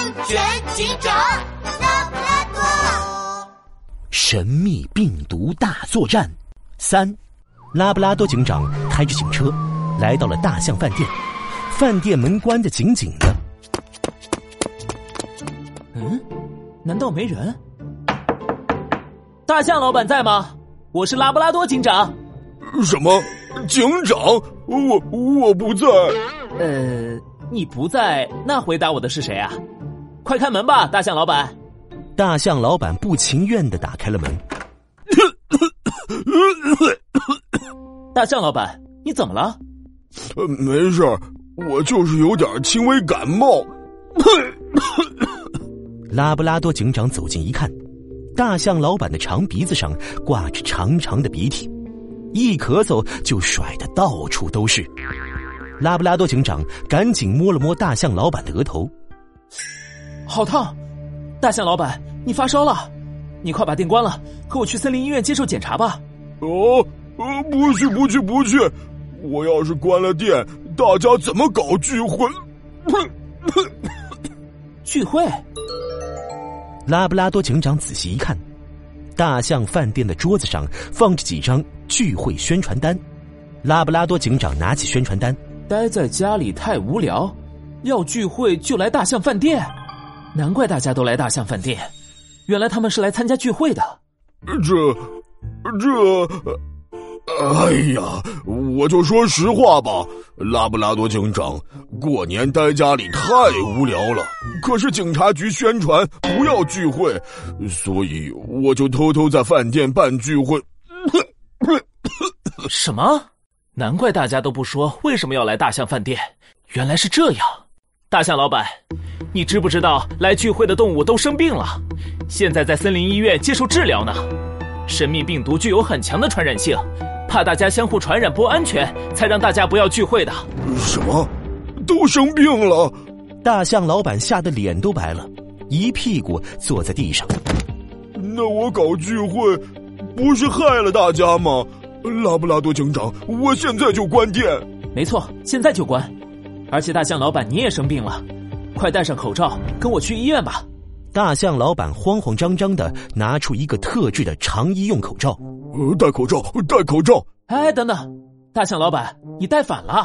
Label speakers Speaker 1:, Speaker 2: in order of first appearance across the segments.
Speaker 1: 安全警长拉布拉多。
Speaker 2: 神秘病毒大作战三，拉布拉多警长开着警车来到了大象饭店，饭店门关得紧紧的。
Speaker 3: 嗯，难道没人？大象老板在吗？我是拉布拉多警长。
Speaker 4: 什么？警长？我我不在。
Speaker 3: 呃，你不在，那回答我的是谁啊？快开门吧，大象老板。
Speaker 2: 大象老板不情愿的打开了门。
Speaker 3: 大象老板，你怎么了？
Speaker 4: 呃，没事我就是有点轻微感冒。
Speaker 2: 拉布拉多警长走近一看，大象老板的长鼻子上挂着长长的鼻涕，一咳嗽就甩的到处都是。拉布拉多警长赶紧摸了摸大象老板的额头，
Speaker 3: 好烫！大象老板，你发烧了，你快把店关了，和我去森林医院接受检查吧。
Speaker 4: 哦，呃，不去，不去，不去！我要是关了店，大家怎么搞聚会？
Speaker 3: 聚会？
Speaker 2: 拉布拉多警长仔细一看，大象饭店的桌子上放着几张聚会宣传单。拉布拉多警长拿起宣传单，
Speaker 3: 待在家里太无聊，要聚会就来大象饭店。难怪大家都来大象饭店，原来他们是来参加聚会的。
Speaker 4: 这，这，哎呀，我就说实话吧，拉布拉多警长，过年待家里太无聊了。可是警察局宣传不要聚会，所以我就偷偷在饭店办聚会。
Speaker 3: 什么？难怪大家都不说为什么要来大象饭店，原来是这样。大象老板，你知不知道来聚会的动物都生病了，现在在森林医院接受治疗呢？神秘病毒具有很强的传染性，怕大家相互传染不安全，才让大家不要聚会的。
Speaker 4: 什么？都生病了？
Speaker 2: 大象老板吓得脸都白了，一屁股坐在地上。
Speaker 4: 那我搞聚会，不是害了大家吗？拉布拉多警长，我现在就关店。
Speaker 3: 没错，现在就关。而且大象老板你也生病了，快戴上口罩，跟我去医院吧。
Speaker 2: 大象老板慌慌张张的拿出一个特制的长医用口罩，
Speaker 4: 呃，戴口罩，戴口罩。
Speaker 3: 哎，等等，大象老板，你戴反了。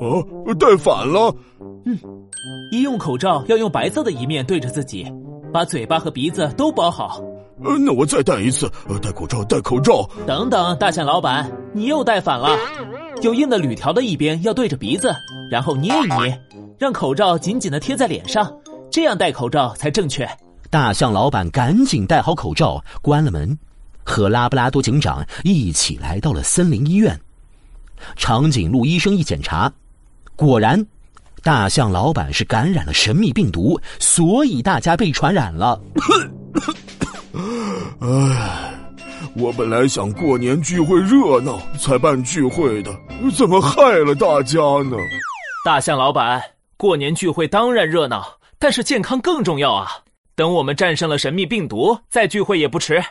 Speaker 4: 哦，戴反了。
Speaker 3: 嗯，医用口罩要用白色的一面对着自己，把嘴巴和鼻子都包好。
Speaker 4: 呃，那我再戴一次，呃，戴口罩，戴口罩。
Speaker 3: 等等，大象老板，你又戴反了。有硬的铝条的一边要对着鼻子，然后捏一捏，让口罩紧紧的贴在脸上，这样戴口罩才正确。
Speaker 2: 大象老板赶紧戴好口罩，关了门，和拉布拉多警长一起来到了森林医院。长颈鹿医生一检查，果然，大象老板是感染了神秘病毒，所以大家被传染了。
Speaker 4: 唉，我本来想过年聚会热闹才办聚会的，怎么害了大家呢？
Speaker 3: 大象老板，过年聚会当然热闹，但是健康更重要啊！等我们战胜了神秘病毒，再聚会也不迟。